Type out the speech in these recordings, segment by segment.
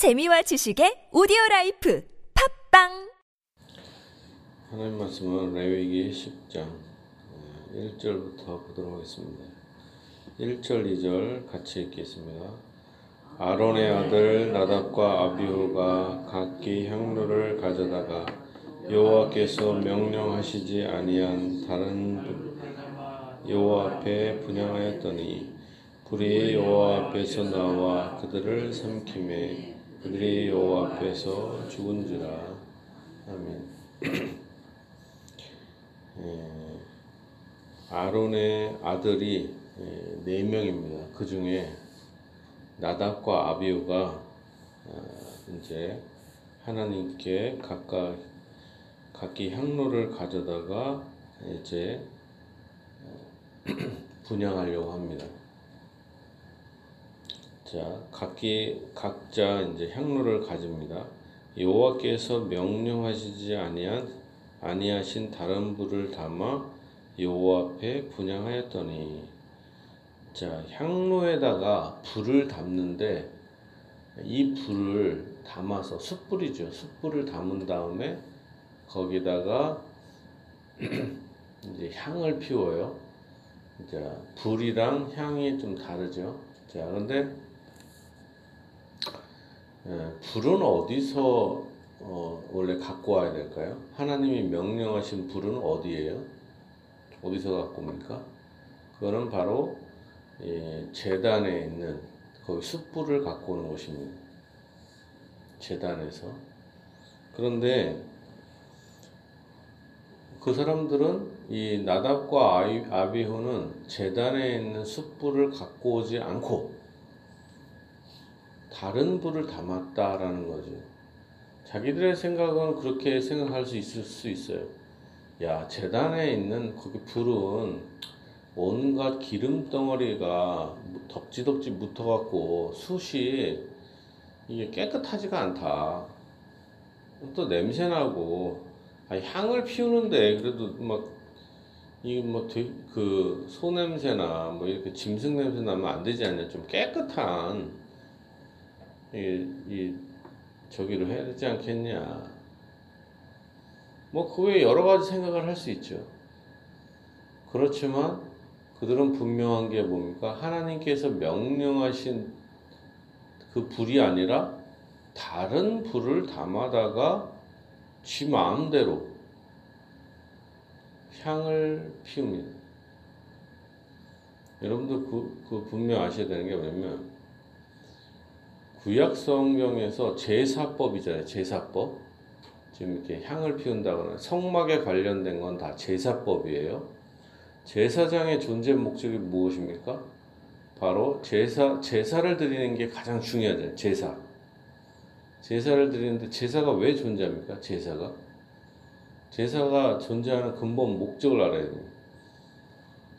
재미와 지식의 오디오 라이프 팟빵 하나님 말씀은 레위기 10장 1절부터 보도록 하겠습니다. 1절, 2절 같이 읽겠습니다. 아론의 아들 나답과 아비후가 각기 향로를 가져다가 여호와께서 명령하시지 아니한 다른 여호와 앞에 분향하였더니 불이 여호와 앞에서 나와 그들을 삼킴에 그들이 여호와 앞에서 죽은지라 아멘. 예, 아론의 아들이 예, 네 명입니다. 그 중에 나답과 아비우가 어, 이제 하나님께 각각 각기 향로를 가져다가 이제 어, 분양하려고 합니다. 자, 각기 각자 이제 향로를 가집니다. 여호와께서 명령하시지 아니한 아니하신 다른 불을 담아 여호와 앞에 분양하였더니 자, 향로에다가 불을 담는데 이 불을 담아서 숯불이죠. 숯불을 담은 다음에 거기다가 이제 향을 피워요. 자, 불이랑 향이 좀 다르죠. 자, 근데 예, 불은 어디서 어, 원래 갖고 와야 될까요? 하나님이 명령하신 불은 어디예요? 어디서 갖고 옵니까? 그거는 바로 예, 재단에 있는 거기 숯불을 갖고 오는 것입니다. 재단에서. 그런데 그 사람들은 이 나답과 아비후는 재단에 있는 숯불을 갖고 오지 않고 다른 불을 담았다라는 거죠. 자기들의 생각은 그렇게 생각할 수 있을 수 있어요. 야, 재단에 있는 거기 불은 온갖 기름 덩어리가 덕지덕지 붙어갖고 숯이 이게 깨끗하지가 않다. 또 냄새나고, 아니, 향을 피우는데 그래도 막, 이뭐 소냄새나 뭐 이렇게 짐승 냄새 나면 안 되지 않냐. 좀 깨끗한 이, 이 저기를 해야 되지 않겠냐. 뭐 그 외에 여러 가지 생각을 할 수 있죠. 그렇지만 그들은 분명한 게 뭡니까? 하나님께서 명령하신 그 불이 아니라 다른 불을 담아다가 지 마음대로 향을 피웁니다. 여러분들 그, 그 분명 아셔야 되는 게 뭐냐면 구약 성경에서 제사법이잖아요. 제사법. 지금 이렇게 향을 피운다거나 성막에 관련된 건 다 제사법이에요. 제사장의 존재 목적이 무엇입니까? 바로 제사 제사를 드리는 게 가장 중요하죠. 제사. 제사를 드리는데 제사가 왜 존재합니까? 제사가 제사가 존재하는 근본 목적을 알아야 됩니다.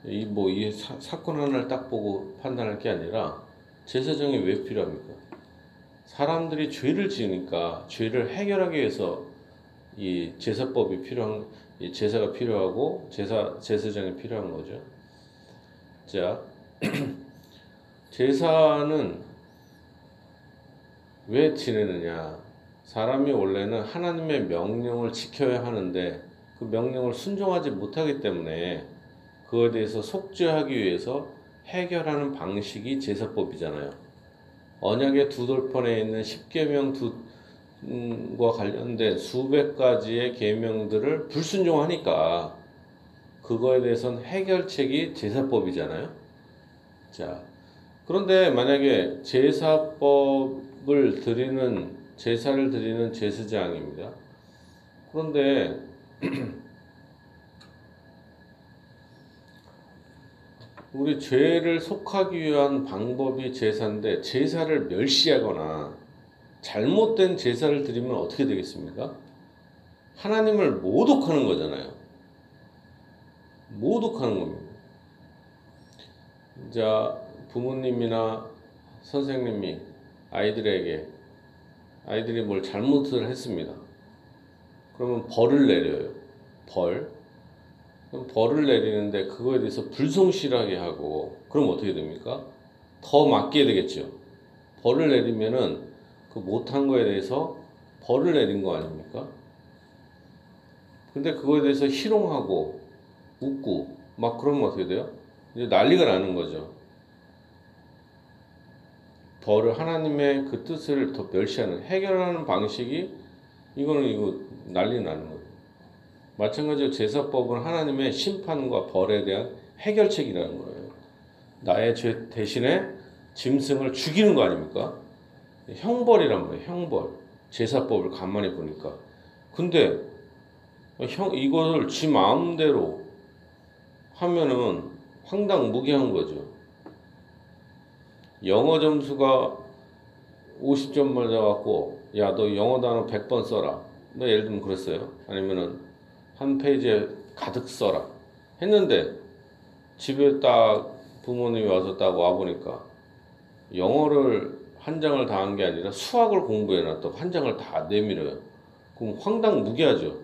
이 뭐이 뭐, 사건 하나를 딱 보고 판단할 게 아니라 제사장이 왜 필요합니까? 사람들이 죄를 지으니까 죄를 해결하기 위해서 이 제사법이 필요한 이 제사가 필요하고 제사 제사장이 필요한 거죠. 자, 제사는 왜 지내느냐? 사람이 원래는 하나님의 명령을 지켜야 하는데 그 명령을 순종하지 못하기 때문에 그거에 대해서 속죄하기 위해서 해결하는 방식이 제사법이잖아요. 언약의 두 돌판에 있는 십계명 두과 관련된 수백 가지의 계명들을 불순종하니까 그거에 대해서는 해결책이 제사법이잖아요. 자, 그런데 만약에 제사법을 드리는 제사를 드리는 제사장입니다. 그런데 우리 죄를 속하기 위한 방법이 제사인데 제사를 멸시하거나 잘못된 제사를 드리면 어떻게 되겠습니까? 하나님을 모독하는 거잖아요. 모독하는 겁니다. 자, 부모님이나 선생님이 아이들에게 아이들이 뭘 잘못을 했습니다. 그러면 벌을 내려요. 벌. 벌을 내리는데 그거에 대해서 불성실하게 하고 그럼 어떻게 됩니까? 더 맞게 되겠죠. 벌을 내리면은 그 못한 거에 대해서 벌을 내린 거 아닙니까? 근데 그거에 대해서 희롱하고 웃고 막 그러면 어떻게 돼요? 이제 난리가 나는 거죠. 벌을 하나님의 그 뜻을 더 멸시하는 해결하는 방식이 이거는 이거 난리 나는 거예요. 마찬가지로 제사법은 하나님의 심판과 벌에 대한 해결책이라는 거예요. 나의 죄 대신에 짐승을 죽이는 거 아닙니까? 형벌이란 말이에요. 형벌. 제사법을 간만에 보니까. 근데 형 이거를 지 마음대로 하면은 황당무계한 거죠. 영어 점수가 50점 맞아갖고 야 너 영어 단어 100번 써라. 뭐 예를 들면 그랬어요. 아니면은 한 페이지에 가득 써라. 했는데 집에 딱 부모님이 와서 딱 와보니까 영어를 한 장을 다 한 게 아니라 수학을 공부해놨다고 한 장을 다 내밀어요. 그럼 황당무계하죠.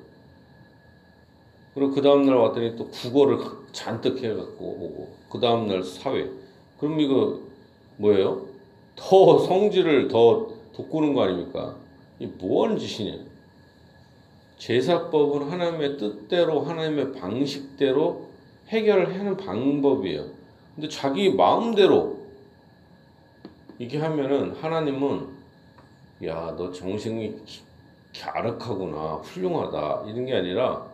그리고 그 다음날 왔더니 또 국어를 잔뜩 해갖고 오고 그 다음날 사회. 그럼 이거 뭐예요? 더 성질을 더 돋구는 거 아닙니까? 이 뭐하는 짓이냐? 제사법은 하나님의 뜻대로 하나님의 방식대로 해결하는 방법이에요. 근데 자기 마음대로 이게 하면은 하나님은 야 너 정신이 갸륵하구나 훌륭하다 이런 게 아니라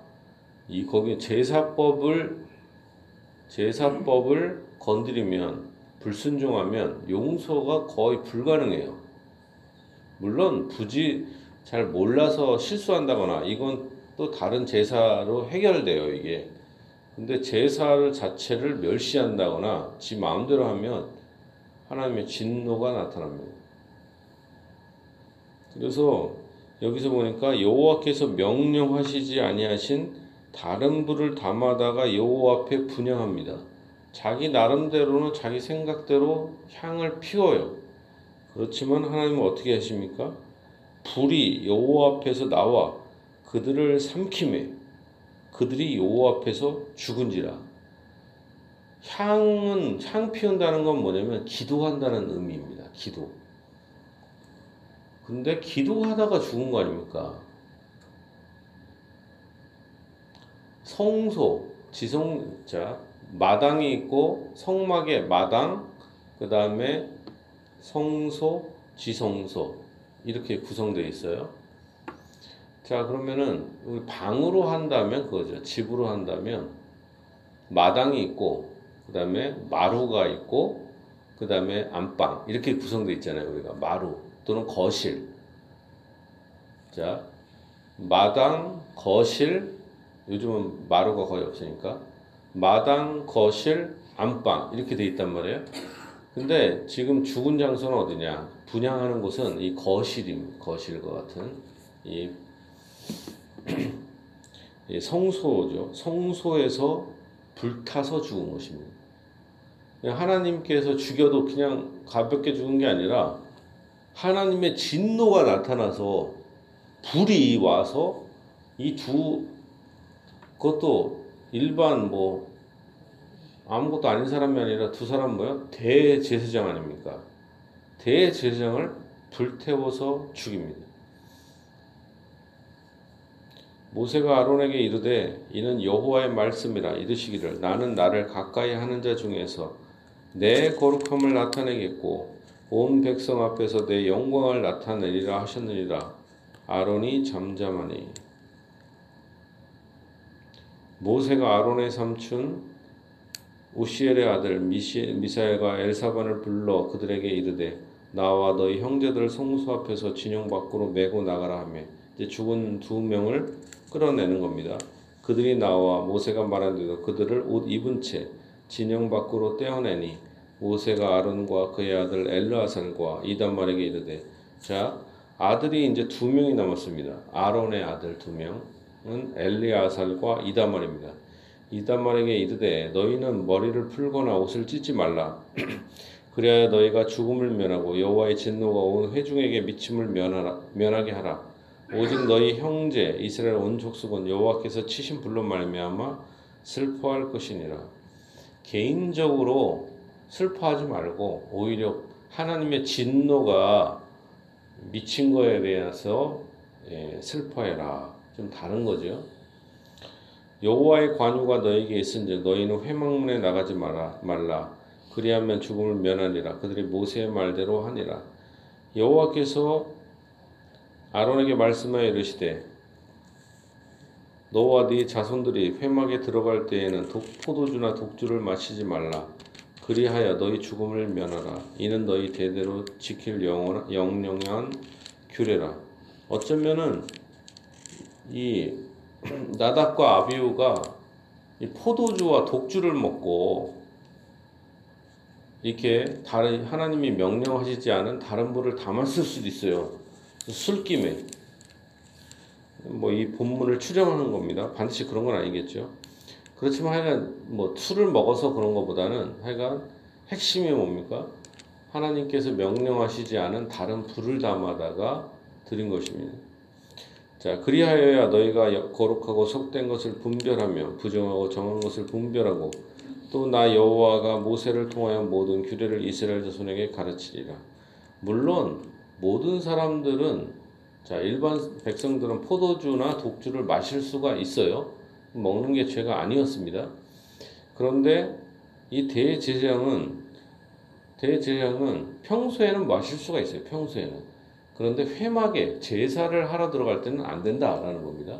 이 거기 제사법을 제사법을 건드리면 불순종하면 용서가 거의 불가능해요. 물론 굳이 잘 몰라서 실수한다거나 이건 또 다른 제사로 해결돼요 이게. 근데 제사를 자체를 멸시한다거나 지 마음대로 하면 하나님의 진노가 나타납니다. 그래서 여기서 보니까 여호와께서 명령하시지 아니하신 다른 불을 담아다가 여호와 앞에 분양합니다. 자기 나름대로는 자기 생각대로 향을 피워요. 그렇지만 하나님은 어떻게 하십니까? 불이 여호와 앞에서 나와 그들을 삼킴해 그들이 여호와 앞에서 죽은지라. 향은 향 피운다는 건 뭐냐면 기도한다는 의미입니다. 기도. 근데 기도하다가 죽은 거 아닙니까? 성소, 지성, 자, 마당이 있고 성막에 마당, 그 다음에 성소, 지성소 이렇게 구성되어 있어요. 자 그러면은 방으로 한다면 그거죠. 집으로 한다면 마당이 있고 그 다음에 마루가 있고 그 다음에 안방 이렇게 구성되어 있잖아요. 우리가 마루 또는 거실. 자 마당, 거실 요즘은 마루가 거의 없으니까 마당, 거실, 안방 이렇게 돼 있단 말이에요. 근데 지금 죽은 장소는 어디냐? 분양하는 곳은 이 거실입니다. 거실과 같은 이, 이 성소죠. 성소에서 불타서 죽은 것입니다. 하나님께서 죽여도 그냥 가볍게 죽은 게 아니라 하나님의 진노가 나타나서 불이 와서 이 두 그것도 일반 뭐 아무것도 아닌 사람이 아니라 두 사람 뭐야? 대제사장 아닙니까? 대제사장을 불태워서 죽입니다. 모세가 아론에게 이르되 이는 여호와의 말씀이라 이르시기를 나는 나를 가까이 하는 자 중에서 내 거룩함을 나타내겠고 온 백성 앞에서 내 영광을 나타내리라 하셨느니라 아론이 잠잠하니 모세가 아론의 삼촌 우시엘의 아들 미사엘과 엘사반을 불러 그들에게 이르되 나와 너희 형제들 성소 앞에서 진영 밖으로 메고 나가라 하며 이제 죽은 두 명을 끌어내는 겁니다. 그들이 나와 모세가 말한 대로 그들을 옷 입은 채 진영 밖으로 떼어내니 모세가 아론과 그의 아들 엘르아살과 이단말에게 이르되 자 아들이 이제 두 명이 남았습니다. 아론의 아들 두 명은 엘리아살과 이단말입니다. 이단말에게 이르되 너희는 머리를 풀거나 옷을 찢지 말라. 그래야 너희가 죽음을 면하고 여호와의 진노가 온 회중에게 미침을 면하라, 면하게 하라. 오직 너희 형제 이스라엘 온 족속은 여호와께서 치신 불로 말미암아 슬퍼할 것이니라. 개인적으로 슬퍼하지 말고 오히려 하나님의 진노가 미친 거에 대해서 예, 슬퍼해라. 좀 다른 거죠. 여호와의 관유가 너에게 있은즉 너희는 회막문에 나가지 마라 말라 그리하면 죽음을 면하리라. 그들이 모세의 말대로 하니라. 여호와께서 아론에게 말씀하여 이르시되 너와 네 자손들이 회막에 들어갈 때에는 독, 포도주나 독주를 마시지 말라. 그리하여 너희 죽음을 면하라. 이는 너희 대대로 지킬 영원, 영영한 규례라. 어쩌면은 이 나답과 아비우가 이 포도주와 독주를 먹고 이렇게 다른 하나님이 명령하시지 않은 다른 물을 담았을 수도 있어요. 술김에 뭐 이 본문을 추정하는 겁니다. 반드시 그런 건 아니겠죠. 그렇지만 하여간 뭐 술을 먹어서 그런 것보다는 하여간 핵심이 뭡니까? 하나님께서 명령하시지 않은 다른 불을 담아다가 드린 것입니다. 자, 그리하여야 너희가 거룩하고 속된 것을 분별하며 부정하고 정한 것을 분별하고 또 나 여호와가 모세를 통하여 모든 규례를 이스라엘 자손에게 가르치리라. 물론 모든 사람들은 자, 일반 백성들은 포도주나 독주를 마실 수가 있어요. 먹는 게 죄가 아니었습니다. 그런데 이 대제사장은 대제사장은 평소에는 마실 수가 있어요. 평소에는. 그런데 회막에 제사를 하러 들어갈 때는 안 된다라는 겁니다.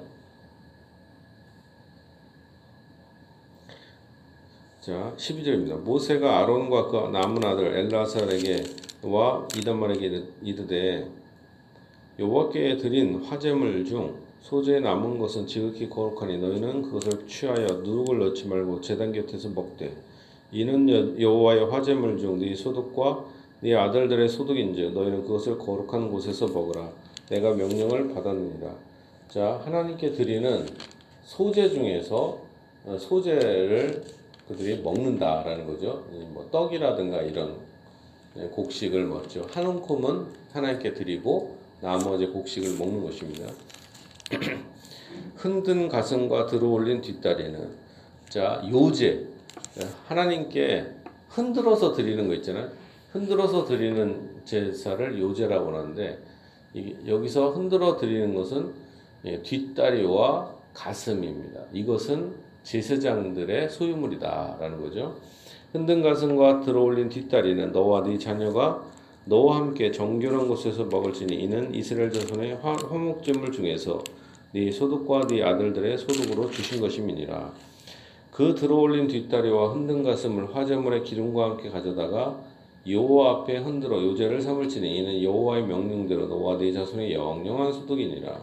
자, 12절입니다. 모세가 아론과 그 남은 아들 엘라살에게 와 이단말에게 이르되 여호와께 드린 화제물 중 소재에 남은 것은 지극히 거룩하니 너희는 그것을 취하여 누룩을 넣지 말고 제단 곁에서 먹되 이는 여호와의 화제물 중 네 소득과 네 아들들의 소득인즉 너희는 그것을 거룩한 곳에서 먹으라. 내가 명령을 받았느니라. 자, 하나님께 드리는 소재 중에서 어, 소재를 그들이 먹는다라는 거죠. 뭐 떡이라든가 이런 네, 곡식을 먹죠. 한 움큼은 하나님께 드리고 나머지 곡식을 먹는 것입니다. 흔든 가슴과 들어올린 뒷다리는 자 요제 하나님께 흔들어서 드리는 거 있잖아요. 흔들어서 드리는 제사를 요제라고 하는데 여기서 흔들어 드리는 것은 예, 뒷다리와 가슴입니다. 이것은 제사장들의 소유물이다라는 거죠. 흔든 가슴과 들어올린 뒷다리는 너와 네 자녀가 너와 함께 정결한 곳에서 먹을지니 이는 이스라엘 자손의 화목제물 중에서 네 소득과 네 아들들의 소득으로 주신 것임이니라. 그 들어올린 뒷다리와 흔든 가슴을 화제물의 기름과 함께 가져다가 여호와 앞에 흔들어 요제를 삼을지니 이는 여호와의 명령대로 너와 네 자손의 영영한 소득이니라.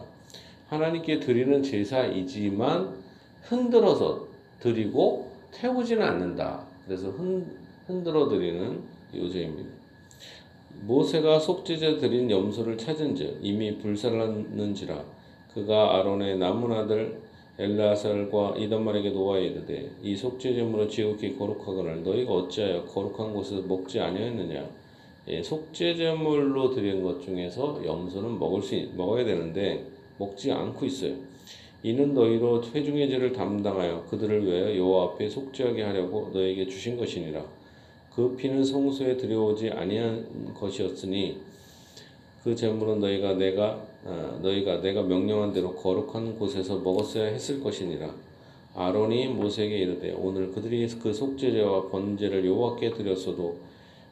하나님께 드리는 제사이지만 흔들어서 드리고 태우지는 않는다. 그래서 흔, 흔들어 드리는 요제입니다. 모세가 속죄제 드린 염소를 찾은즉 이미 불살랐는지라 그가 아론의 남은 아들 엘라살과 이단말에게 노아에 이르되 이 속죄제물은 지극히 거룩하거늘 너희가 어찌하여 거룩한 곳에서 먹지 아니하였느냐 예, 속죄제물로 드린 것 중에서 염소는 먹을 수 먹어야 되는데 먹지 않고 있어요. 이는 너희로 회중의 죄를 담당하여 그들을 위하여 여호와 앞에 속죄하게 하려고 너에게 주신 것이니라. 그 피는 성소에 들여오지 아니한 것이었으니 그 제물은 너희가 내가 어, 너희가 내가 명령한 대로 거룩한 곳에서 먹었어야 했을 것이니라. 아론이 모세에게 이르되 오늘 그들이 그 속죄제와 번제를 여호와께 드렸어도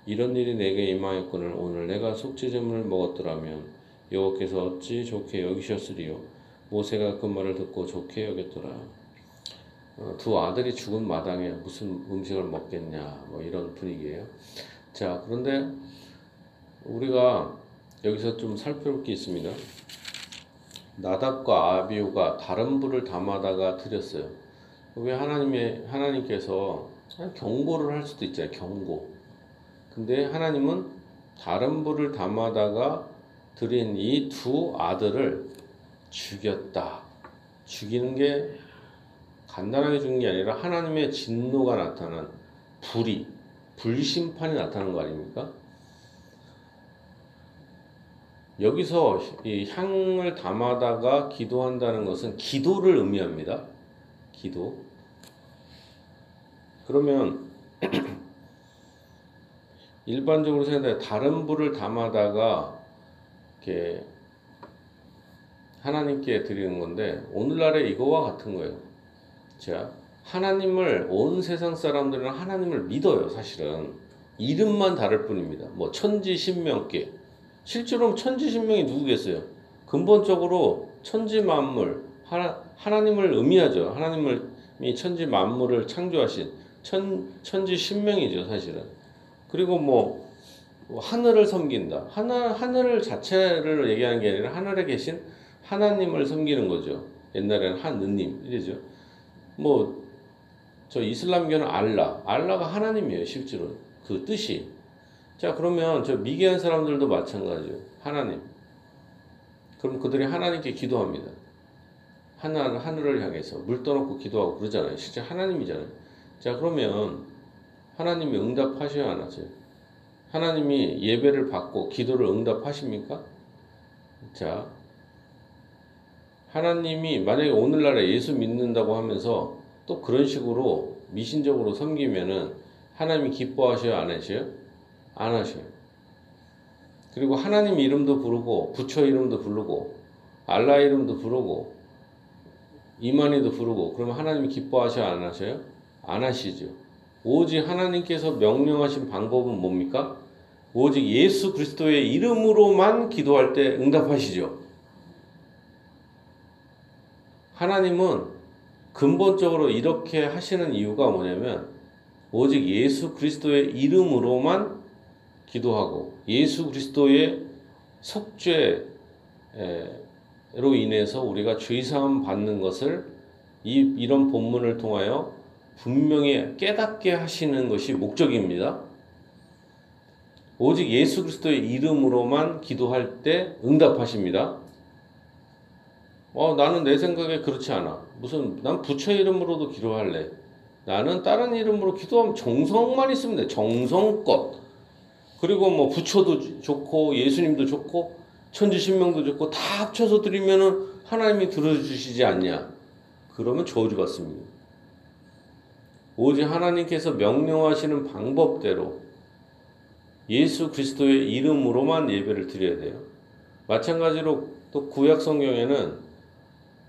이런 일이 내게 임하였거늘 오늘 내가 속죄제물을 먹었더라면 여호와께서 어찌 좋게 여기셨으리요 모세가 그 말을 듣고 좋게 여겼더라. 어, 두 아들이 죽은 마당에 무슨 음식을 먹겠냐 뭐 이런 분위기예요. 자 그런데 우리가 여기서 좀 살펴볼 게 있습니다. 나답과 아비우가 다른 불을 담아다가 드렸어요. 왜 하나님의 하나님께서 경고를 할 수도 있잖아요. 경고. 근데 하나님은 다른 불을 담아다가 드린 이 두 아들을 죽였다. 죽이는 게 간단하게 죽는 게 아니라 하나님의 진노가 나타난 불이 불심판이 나타나는 거 아닙니까? 여기서 이 향을 담아다가 기도한다는 것은 기도를 의미합니다. 기도. 그러면 일반적으로 생각해 다른 불을 담아다가 이렇게 하나님께 드리는 건데 오늘날에 이거와 같은 거예요. 자, 하나님을 온 세상 사람들은 하나님을 믿어요, 사실은. 이름만 다를 뿐입니다. 뭐 천지 신명계. 실제로 천지 신명이 누구겠어요? 근본적으로 천지 만물 하나, 하나님을 의미하죠. 하나님이 천지 만물을 창조하신 천, 천지 신명이죠, 사실은. 그리고 뭐 하늘을 섬긴다. 하늘 하늘 자체를 얘기하는 게 아니라 하늘에 계신 하나님을 섬기는 거죠. 옛날에는 하느님 이래죠. 뭐 저 이슬람교는 알라, 알라가 하나님이에요, 실제로 그 뜻이. 자 그러면 저 미개한 사람들도 마찬가지예요. 하나님. 그럼 그들이 하나님께 기도합니다. 하늘 하늘을 향해서 물 떠놓고 기도하고 그러잖아요. 실제 하나님이잖아요. 자 그러면 하나님이 응답하셔야 안 하세요? 하나님이 예배를 받고 기도를 응답하십니까? 자, 하나님이 만약에 오늘날에 예수 믿는다고 하면서 또 그런 식으로 미신적으로 섬기면은 하나님이 기뻐하셔요? 안 하셔요? 안 하셔요. 그리고 하나님 이름도 부르고 부처 이름도 부르고 알라 이름도 부르고 이만희도 부르고 그러면 하나님이 기뻐하셔요? 안 하셔요? 안 하시죠. 오직 하나님께서 명령하신 방법은 뭡니까? 오직 예수 그리스도의 이름으로만 기도할 때 응답하시죠. 하나님은 근본적으로 이렇게 하시는 이유가 뭐냐면 오직 예수 그리스도의 이름으로만 기도하고 예수 그리스도의 속죄로 인해서 우리가 죄사함 받는 것을 이, 이런 본문을 통하여 분명히 깨닫게 하시는 것이 목적입니다. 오직 예수 그리스도의 이름으로만 기도할 때 응답하십니다. 어, 나는 내 생각에 그렇지 않아. 무슨, 난 부처 이름으로도 기도할래. 나는 다른 이름으로 기도하면 정성만 있으면 돼. 정성껏. 그리고 뭐 부처도 좋고, 예수님도 좋고, 천지신명도 좋고, 다 합쳐서 드리면은 하나님이 들어주시지 않냐. 그러면 저주받습니다. 오직 하나님께서 명령하시는 방법대로 예수 그리스도의 이름으로만 예배를 드려야 돼요. 마찬가지로 또 구약 성경에는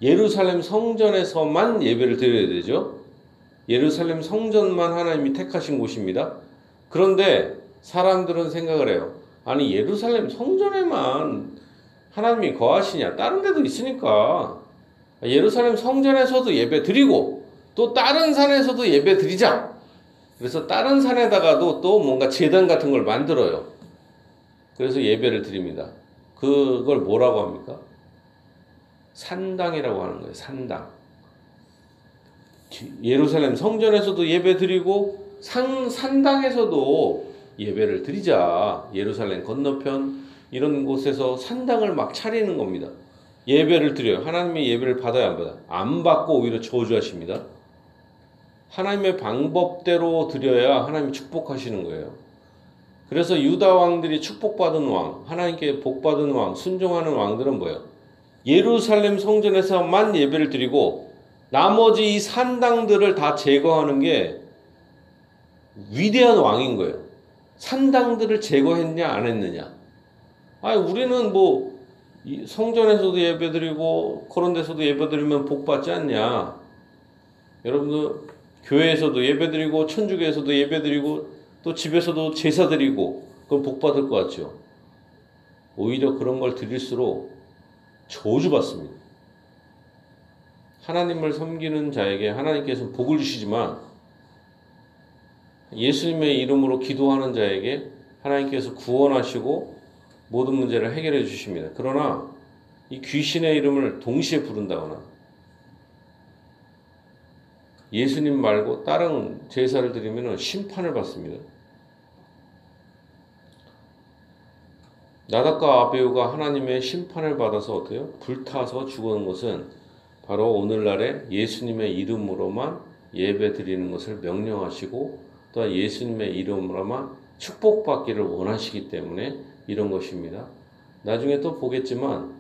예루살렘 성전에서만 예배를 드려야 되죠. 예루살렘 성전만 하나님이 택하신 곳입니다. 그런데 사람들은 생각을 해요. 아니 예루살렘 성전에만 하나님이 거하시냐? 다른 데도 있으니까 예루살렘 성전에서도 예배 드리고 또 다른 산에서도 예배 드리자. 그래서 다른 산에다가도 또 뭔가 재단 같은 걸 만들어요. 그래서 예배를 드립니다. 그걸 뭐라고 합니까? 산당이라고 하는 거예요. 산당. 예루살렘 성전에서도 예배 드리고 산, 산당에서도 예배를 드리자. 예루살렘 건너편 이런 곳에서 산당을 막 차리는 겁니다. 예배를 드려요. 하나님의 예배를 받아야 안 받아요? 안 받고 오히려 저주하십니다. 하나님의 방법대로 드려야 하나님이 축복하시는 거예요. 그래서 유다 왕들이 축복받은 왕, 하나님께 복받은 왕, 순종하는 왕들은 뭐예요? 예루살렘 성전에서만 예배를 드리고 나머지 이 산당들을 다 제거하는 게 위대한 왕인 거예요. 산당들을 제거했냐 안 했느냐? 아, 우리는 뭐 성전에서도 예배드리고 그런 데서도 예배드리면 복 받지 않냐? 여러분들 교회에서도 예배드리고 천주교에서도 예배드리고 또 집에서도 제사드리고 그럼 복 받을 것 같죠. 오히려 그런 걸 드릴수록 저주받습니다. 하나님을 섬기는 자에게 하나님께서 복을 주시지만 예수님의 이름으로 기도하는 자에게 하나님께서 구원하시고 모든 문제를 해결해 주십니다. 그러나 이 귀신의 이름을 동시에 부른다거나 예수님 말고 다른 제사를 드리면 심판을 받습니다. 나답과 아베우가 하나님의 심판을 받아서 어때요? 불타서 죽은 것은 바로 오늘날에 예수님의 이름으로만 예배 드리는 것을 명령하시고 또 예수님의 이름으로만 축복받기를 원하시기 때문에 이런 것입니다. 나중에 또 보겠지만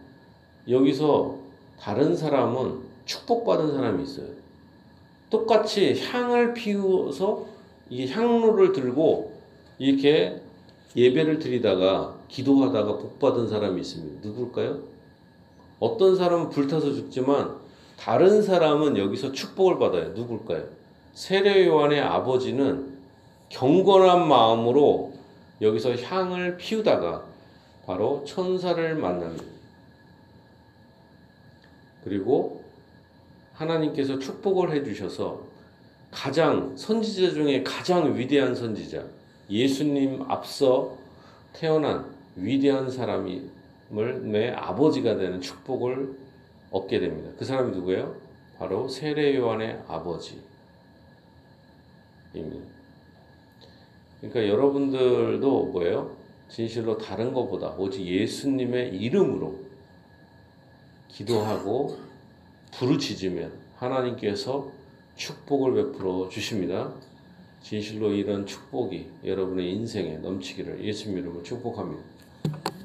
여기서 다른 사람은 축복받은 사람이 있어요. 똑같이 향을 피워서 이 향로를 들고 이렇게 예배를 드리다가 기도하다가 복 받은 사람이 있습니다. 누굴까요? 어떤 사람은 불타서 죽지만 다른 사람은 여기서 축복을 받아요. 누굴까요? 세례 요한의 아버지는 경건한 마음으로 여기서 향을 피우다가 바로 천사를 만납니다. 그리고 하나님께서 축복을 해주셔서 가장 선지자 중에 가장 위대한 선지자 예수님 앞서 태어난 위대한 사람이 내 아버지가 되는 축복을 얻게 됩니다. 그 사람이 누구예요? 바로 세례 요한의 아버지입니다. 그러니까 여러분들도 뭐예요? 진실로 다른 것보다 오직 예수님의 이름으로 기도하고 부르짖으면 하나님께서 축복을 베풀어 주십니다. 진실로 이런 축복이 여러분의 인생에 넘치기를 예수님 이름으로 축복합니다. Thank you.